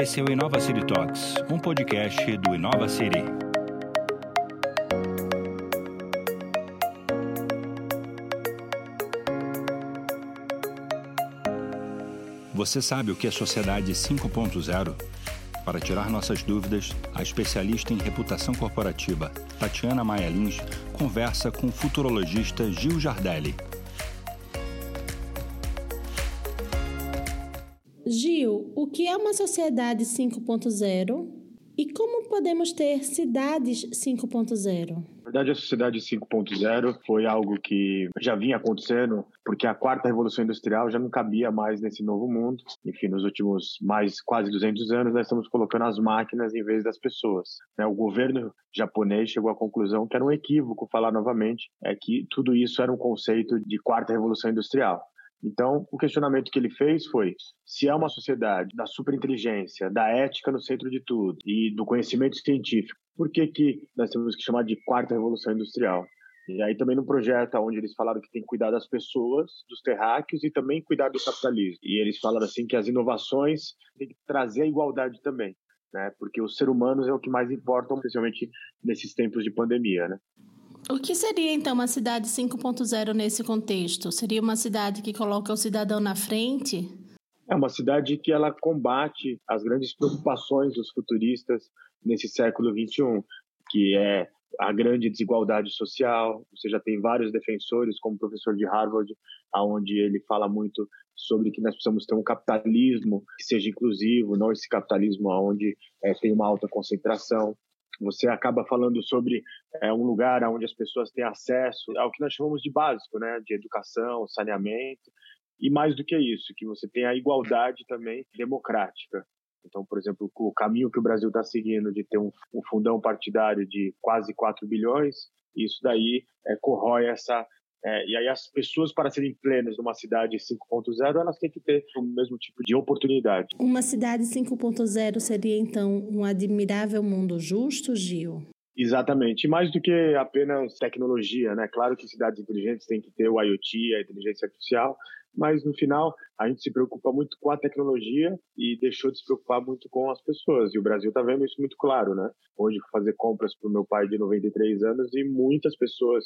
Esse é o Inova City Talks, um podcast do Inova City. Você sabe o que é Sociedade 5.0? Para tirar nossas dúvidas, a especialista em reputação corporativa, Tatiana Maia Lins, conversa com o futurologista Gil Jardelli. Gil, o que é uma sociedade 5.0 e como podemos ter cidades 5.0? Na verdade, a sociedade 5.0 foi algo que já vinha acontecendo, porque a quarta revolução industrial já não cabia mais nesse novo mundo. Enfim, nos últimos mais quase 200 anos, nós estamos colocando as máquinas em vez das pessoas. Né? O governo japonês chegou à conclusão que era um equívoco falar novamente é que tudo isso era um conceito de quarta revolução industrial. Então, o questionamento que ele fez foi: se é uma sociedade da superinteligência, da ética no centro de tudo e do conhecimento científico, por que, que nós temos que chamar de quarta revolução industrial? E aí também no projeto onde eles falaram que tem que cuidar das pessoas, dos terráqueos e também cuidar do capitalismo. E eles falaram assim que as inovações têm que trazer a igualdade também, né? Porque os seres humanos é o que mais importa, especialmente nesses tempos de pandemia, né? O que seria então uma cidade 5.0 nesse contexto? Seria uma cidade que coloca o cidadão na frente? É uma cidade que ela combate as grandes preocupações dos futuristas nesse século 21, que é a grande desigualdade social. Você já tem vários defensores, como o professor de Harvard, aonde ele fala muito sobre que nós precisamos ter um capitalismo que seja inclusivo, não esse capitalismo onde é, tem uma alta concentração você acaba falando sobre é, um lugar onde as pessoas têm acesso ao que nós chamamos de básico, né, de educação, saneamento, e mais do que isso, que você tem a igualdade também democrática. Então, por exemplo, o caminho que o Brasil está seguindo de ter um, fundão partidário de quase 4 bilhões, isso daí é, corrói essa é, e aí as pessoas, para serem plenas numa cidade 5.0, elas têm que ter o mesmo tipo de oportunidade. Uma cidade 5.0 seria, então, um admirável mundo justo, Gil? Exatamente. E mais do que apenas tecnologia, né? Claro que cidades inteligentes têm que ter o IoT, a inteligência artificial, mas no final a gente se preocupa muito com a tecnologia e deixou de se preocupar muito com as pessoas. E o Brasil está vendo isso muito claro, né? Hoje fazer compras para o meu pai de 93 anos e muitas pessoas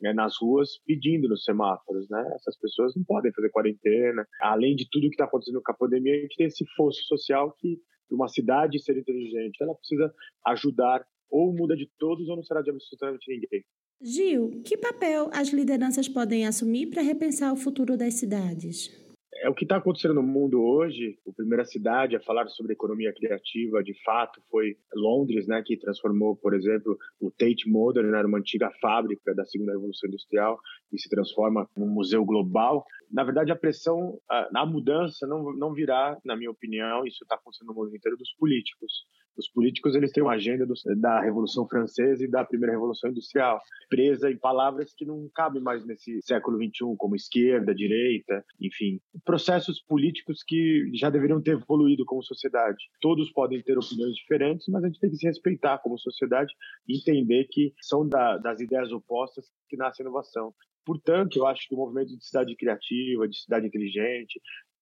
né, nas ruas pedindo nos semáforos, né? Essas pessoas não podem fazer quarentena. Além de tudo que está acontecendo com a pandemia, a gente tem esse fosso social que uma cidade ser inteligente, ela precisa ajudar ou muda de todos ou não será de absolutamente ninguém. Gil, que papel as lideranças podem assumir para repensar o futuro das cidades? É o que está acontecendo no mundo hoje. A primeira cidade a falar sobre economia criativa, de fato, foi Londres, né, que transformou, por exemplo, o Tate Modern, era uma antiga fábrica da segunda revolução industrial, e se transforma num museu global. Na verdade, a pressão na mudança não, não virá, na minha opinião, isso está acontecendo no mundo inteiro, dos políticos. Os políticos eles têm uma agenda do, da Revolução Francesa e da Primeira Revolução Industrial, presa em palavras que não cabem mais nesse século XXI, como esquerda, direita, enfim, processos políticos que já deveriam ter evoluído como sociedade. Todos podem ter opiniões diferentes, mas a gente tem que se respeitar como sociedade e entender que são da, das ideias opostas que nasce a inovação. Portanto, eu acho que o movimento de cidade criativa, de cidade inteligente,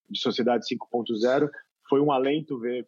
de sociedade 5.0 foi um alento ver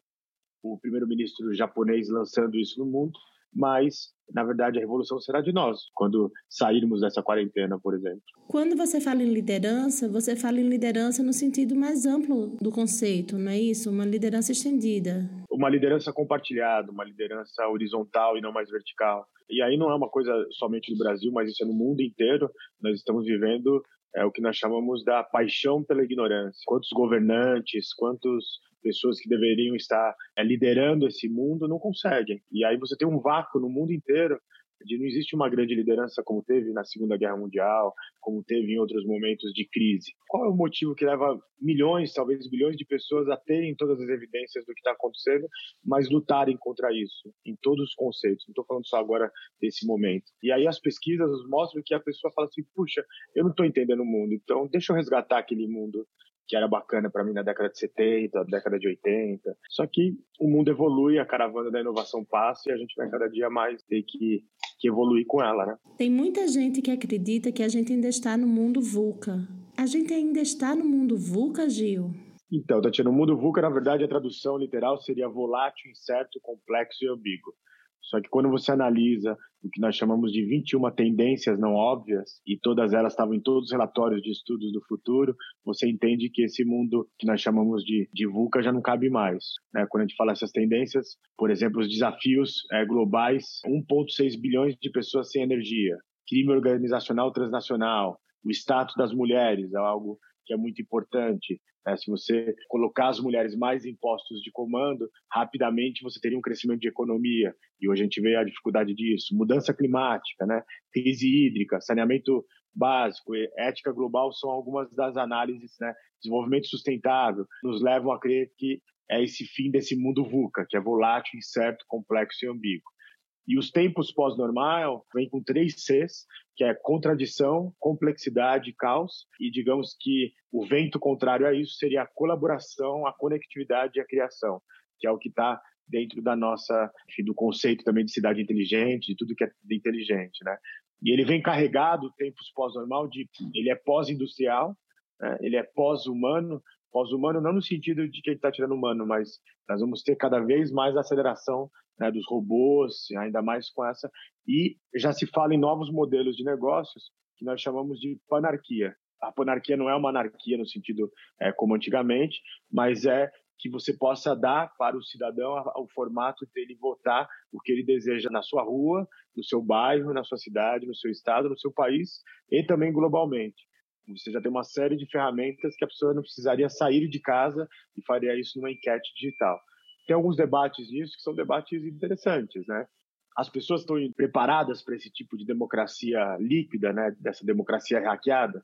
o primeiro-ministro japonês lançando isso no mundo, mas na verdade a revolução será de nós quando sairmos dessa quarentena, por exemplo. Quando você fala em liderança, você fala em liderança no sentido mais amplo do conceito, não é isso? Uma liderança estendida. Uma liderança compartilhada, uma liderança horizontal e não mais vertical. E aí não é uma coisa somente do Brasil, mas isso é no mundo inteiro. Nós estamos vivendo é o que nós chamamos da paixão pela ignorância. Quantos governantes, quantas pessoas que deveriam estar é, liderando esse mundo não conseguem. E aí você tem um vácuo no mundo inteiro de não existe uma grande liderança como teve na Segunda Guerra Mundial, como teve em outros momentos de crise. Qual é o motivo que leva milhões, talvez bilhões de pessoas a terem todas as evidências do que está acontecendo, mas lutarem contra isso, em todos os conceitos? Não estou falando só agora desse momento. E aí as pesquisas mostram que a pessoa fala assim, puxa, eu não estou entendendo o mundo, então deixa eu resgatar aquele mundo que era bacana para mim na década de 70, década de 80. Só que o mundo evolui, a caravana da inovação passa e a gente vai cada dia mais ter que, que evoluir com ela, né? Tem muita gente que acredita que a gente ainda está no mundo VUCA. A gente ainda está no mundo VUCA, Gil? Então, Tatiana, o mundo VUCA, na verdade, a tradução literal seria volátil, incerto, complexo e ambíguo. Só que quando você analisa o que nós chamamos de 21 tendências não óbvias, e todas elas estavam em todos os relatórios de estudos do futuro, você entende que esse mundo que nós chamamos de, de VUCA já não cabe mais. Né? Quando a gente fala essas tendências, por exemplo, os desafios é, globais, 1,6 bilhões de pessoas sem energia, crime organizacional transnacional, o status das mulheres, é algo que é muito importante. Né? Se você colocar as mulheres mais em postos de comando, rapidamente você teria um crescimento de economia. E hoje a gente vê a dificuldade disso. Mudança climática, né? crise hídrica, saneamento básico, ética global são algumas das análises. Né? Desenvolvimento sustentável nos levam a crer que é esse fim desse mundo VUCA, que é volátil, incerto, complexo e ambíguo. E os tempos pós-normal vêm com três Cs, que é contradição, complexidade caos. E digamos que o vento contrário a isso seria a colaboração, a conectividade e a criação, que é o que está dentro da nossa, enfim, do conceito também de cidade inteligente, de tudo que é inteligente, né? E ele vem carregado, tempos pós-normal, de ele é pós-industrial, né? ele é pós-humano, pós-humano não no sentido de que ele está tirando humano, mas nós vamos ter cada vez mais aceleração né, dos robôs, ainda mais com essa. E já se fala em novos modelos de negócios que nós chamamos de panarquia. A panarquia não é uma anarquia no sentido é, como antigamente, mas é que você possa dar para o cidadão o formato dele votar o que ele deseja na sua rua, no seu bairro, na sua cidade, no seu estado, no seu país e também globalmente. Você já tem uma série de ferramentas que a pessoa não precisaria sair de casa e faria isso numa enquete digital tem alguns debates nisso que são debates interessantes, né? As pessoas estão preparadas para esse tipo de democracia líquida, né? Dessa democracia hackeada?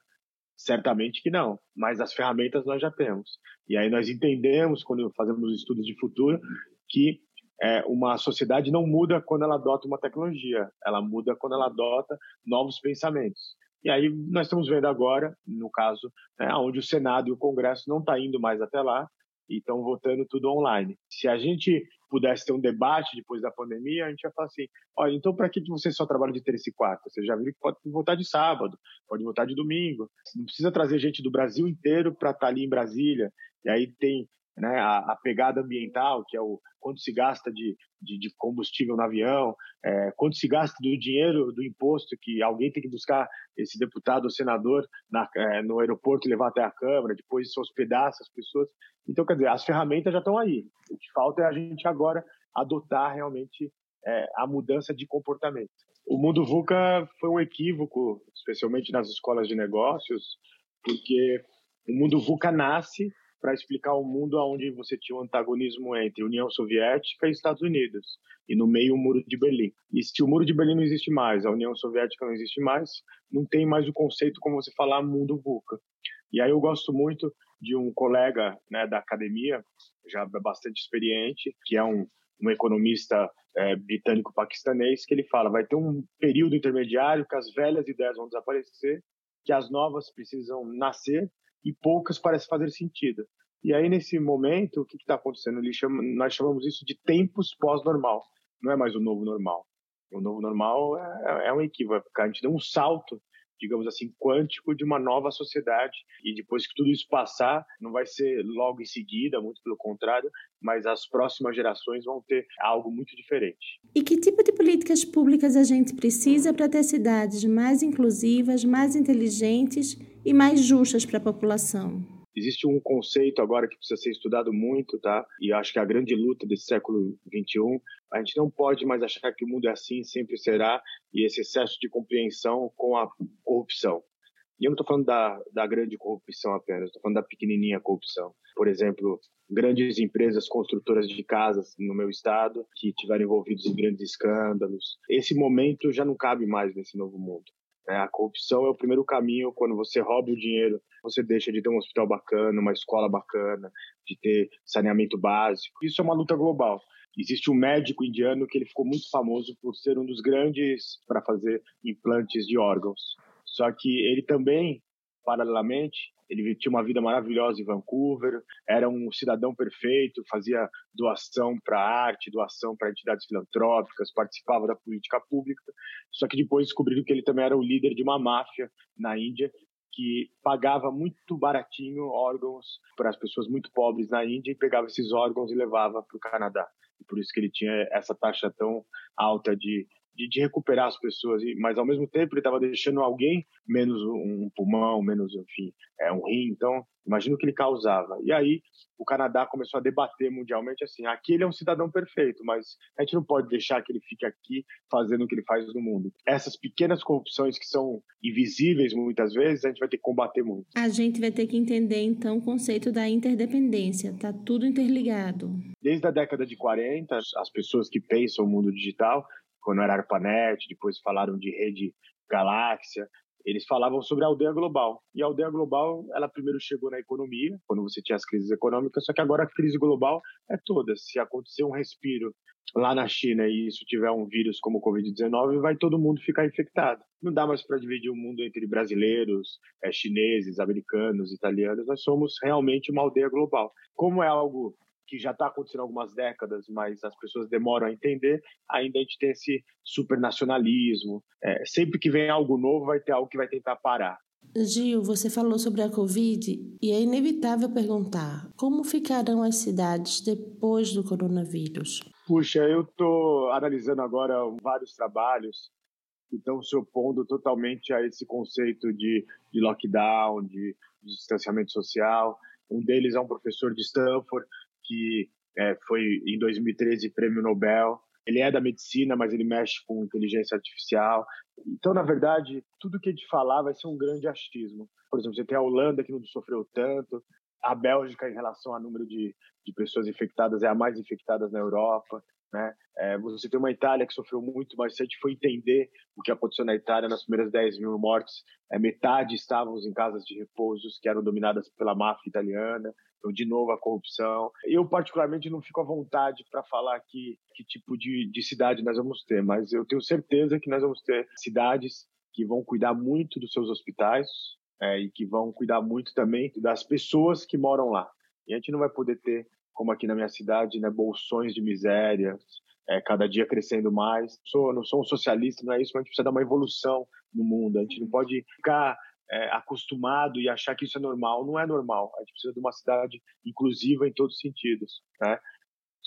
Certamente que não, mas as ferramentas nós já temos. E aí nós entendemos, quando fazemos estudos de futuro, que é, uma sociedade não muda quando ela adota uma tecnologia, ela muda quando ela adota novos pensamentos. E aí nós estamos vendo agora, no caso, né, onde o Senado e o Congresso não estão tá indo mais até lá, e estão votando tudo online. Se a gente pudesse ter um debate depois da pandemia, a gente ia falar assim: olha, então para que você só trabalha de terça e quarta? Você já viu que pode votar de sábado, pode votar de domingo. Não precisa trazer gente do Brasil inteiro para estar tá ali em Brasília. E aí tem né, a, a, pegada ambiental, que é o quanto se gasta de, de, de combustível no avião, é, quanto se gasta do dinheiro do imposto que alguém tem que buscar esse deputado ou senador na, é, no aeroporto e levar até a Câmara, depois se hospedar essas pessoas. Então, quer dizer, as ferramentas já estão aí. O que falta é a gente agora adotar realmente é, a mudança de comportamento. O mundo VUCA foi um equívoco, especialmente nas escolas de negócios, porque o mundo VUCA nasce para explicar o um mundo onde você tinha um antagonismo entre União Soviética e Estados Unidos, e no meio o Muro de Berlim. E se o Muro de Berlim não existe mais, a União Soviética não existe mais, não tem mais o conceito como você falar mundo VUCA. E aí eu gosto muito de um colega né, da academia, já bastante experiente, que é um, um economista é, britânico-paquistanês, que ele fala, vai ter um período intermediário que as velhas ideias vão desaparecer, que as novas precisam nascer e poucas parecem fazer sentido. E aí, nesse momento, o que está acontecendo? Chama, nós chamamos isso de tempos pós-normal. Não é mais o novo normal. O novo normal é, é um equívoco. A gente deu um salto digamos assim, quântico de uma nova sociedade. E depois que tudo isso passar, não vai ser logo em seguida, muito pelo contrário, mas as próximas gerações vão ter algo muito diferente. E que tipo de políticas públicas a gente precisa para ter cidades mais inclusivas, mais inteligentes e mais justas para a população. Existe um conceito agora que precisa ser estudado muito, tá? E acho que a grande luta desse século 21, a gente não pode mais achar que o mundo é assim, sempre será, e esse excesso de compreensão com a corrupção. E eu não estou falando da, da grande corrupção apenas, estou falando da pequenininha corrupção. Por exemplo, grandes empresas construtoras de casas no meu estado que tiveram envolvidos em grandes escândalos. Esse momento já não cabe mais nesse novo mundo. É, a corrupção é o primeiro caminho quando você rouba o dinheiro, você deixa de ter um hospital bacana, uma escola bacana, de ter saneamento básico. Isso é uma luta global. Existe um médico indiano que ele ficou muito famoso por ser um dos grandes para fazer implantes de órgãos. Só que ele também, paralelamente, ele tinha uma vida maravilhosa em Vancouver, era um cidadão perfeito, fazia doação para arte, doação para entidades filantrópicas, participava da política pública. Só que depois descobriram que ele também era o líder de uma máfia na Índia que pagava muito baratinho órgãos para as pessoas muito pobres na Índia e pegava esses órgãos e levava para o Canadá. E por isso que ele tinha essa taxa tão alta de de, de, recuperar as pessoas, mas ao mesmo tempo ele estava deixando alguém menos um pulmão, menos, enfim, é, um rim. Então, imagina o que ele causava. E aí o Canadá começou a debater mundialmente assim: aqui ele é um cidadão perfeito, mas a gente não pode deixar que ele fique aqui fazendo o que ele faz no mundo. Essas pequenas corrupções que são invisíveis muitas vezes, a gente vai ter que combater muito. A gente vai ter que entender então o conceito da interdependência, tá tudo interligado. Desde a década de 40, as pessoas que pensam o mundo digital quando era ARPANET, depois falaram de rede galáxia, eles falavam sobre a aldeia global. E a aldeia global, ela primeiro chegou na economia, quando você tinha as crises econômicas, só que agora a crise global é toda. Se acontecer um respiro lá na China e isso tiver um vírus como o Covid-19, vai todo mundo ficar infectado. Não dá mais para dividir o mundo entre brasileiros, é, chineses, americanos, italianos. Nós somos realmente uma aldeia global. Como é algo que já está acontecendo há algumas décadas, mas as pessoas demoram a entender, ainda a gente tem esse supernacionalismo. É, sempre que vem algo novo, vai ter algo que vai tentar parar. Gil, você falou sobre a Covid e é inevitável perguntar como ficarão as cidades depois do coronavírus? Puxa, eu estou analisando agora vários trabalhos que estão se opondo totalmente a esse conceito de, de lockdown, de, de distanciamento social. Um deles é um professor de Stanford que é, foi em 2013 prêmio Nobel. Ele é da medicina, mas ele mexe com inteligência artificial. Então, na verdade, tudo que a gente falar vai ser um grande achismo. Por exemplo, você tem a Holanda que não sofreu tanto, a Bélgica, em relação ao número de, de pessoas infectadas, é a mais infectada na Europa. Né? É, você tem uma Itália que sofreu muito, mas se a gente for entender o que aconteceu na Itália nas primeiras 10 mil mortes, é, metade estavam em casas de repousos que eram dominadas pela máfia italiana. Então, de novo, a corrupção. Eu, particularmente, não fico à vontade para falar aqui que tipo de, de cidade nós vamos ter, mas eu tenho certeza que nós vamos ter cidades que vão cuidar muito dos seus hospitais é, e que vão cuidar muito também das pessoas que moram lá. E a gente não vai poder ter como aqui na minha cidade, né, bolsões de miséria, é, cada dia crescendo mais. Sou, não sou um socialista, não é isso, mas a gente precisa dar uma evolução no mundo. A gente não pode ficar é, acostumado e achar que isso é normal. Não é normal. A gente precisa de uma cidade inclusiva em todos os sentidos. Né?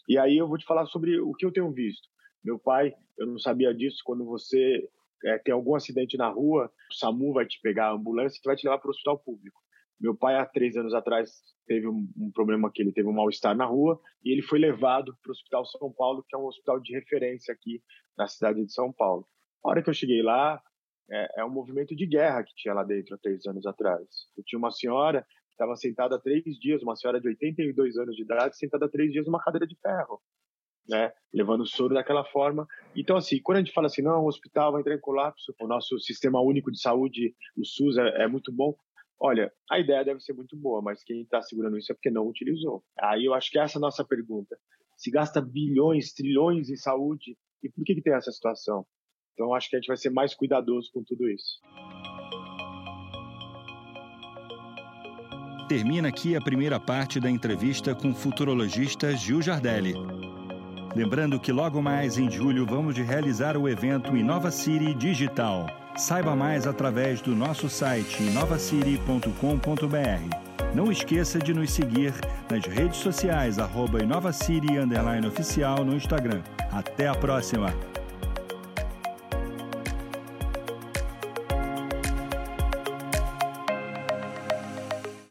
E aí eu vou te falar sobre o que eu tenho visto. Meu pai, eu não sabia disso, quando você é, tem algum acidente na rua, o SAMU vai te pegar a ambulância vai te levar para o hospital público. Meu pai, há três anos atrás, teve um, um problema que ele teve um mal-estar na rua e ele foi levado para o Hospital São Paulo, que é um hospital de referência aqui na cidade de São Paulo. A hora que eu cheguei lá, é, é um movimento de guerra que tinha lá dentro há três anos atrás. Eu tinha uma senhora que estava sentada há três dias, uma senhora de 82 anos de idade, sentada há três dias numa cadeira de ferro. Né, levando soro daquela forma. Então, assim, quando a gente fala assim, não, o hospital vai entrar em colapso, o nosso sistema único de saúde, o SUS, é, é muito bom, Olha, a ideia deve ser muito boa, mas quem está segurando isso é porque não utilizou. Aí eu acho que essa é a nossa pergunta. Se gasta bilhões, trilhões em saúde, e por que, que tem essa situação? Então acho que a gente vai ser mais cuidadoso com tudo isso. Termina aqui a primeira parte da entrevista com o futurologista Gil Jardelli. Lembrando que logo mais em julho vamos realizar o evento Inova City Digital Saiba mais através do nosso site inovacity.com.br. Não esqueça de nos seguir nas redes sociais, arroba Oficial no Instagram. Até a próxima!